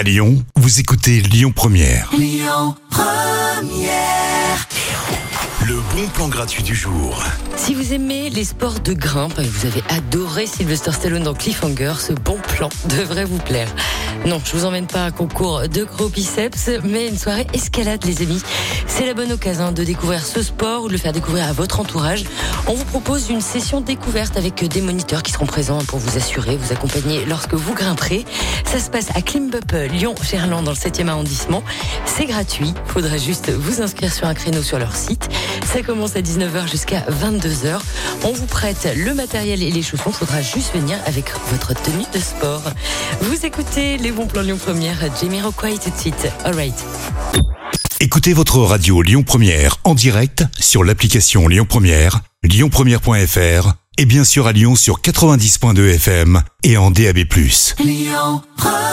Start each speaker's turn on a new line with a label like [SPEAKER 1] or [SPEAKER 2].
[SPEAKER 1] À Lyon, vous écoutez Lyon Première. Le bon plan gratuit du jour.
[SPEAKER 2] Si vous aimez les sports de grimpe et vous avez adoré Sylvester Stallone dans Cliffhanger, ce bon plan devrait vous plaire. Non, je vous emmène pas à un concours de gros biceps, mais une soirée escalade, les amis. C'est la bonne occasion de découvrir ce sport ou de le faire découvrir à votre entourage. On vous propose une session découverte avec des moniteurs qui seront présents pour vous assurer, vous accompagner lorsque vous grimperez. Ça se passe à Climbup Lyon-Gerland dans le 7e arrondissement. C'est gratuit. Faudra juste vous inscrire sur un créneau sur leur site. Ça commence à 19h jusqu'à 22h. On vous prête le matériel et les chaussons. Faudra juste venir avec votre tenue de sport. Vous écoutez les bons plans Lyon Première. Jamie Rockway tout de suite. Alright.
[SPEAKER 1] Écoutez votre radio Lyon Première en direct sur l'application Lyon Première, lyonpremière.fr et bien sûr à Lyon sur 90.2 FM et en DAB+.
[SPEAKER 3] Lyon Première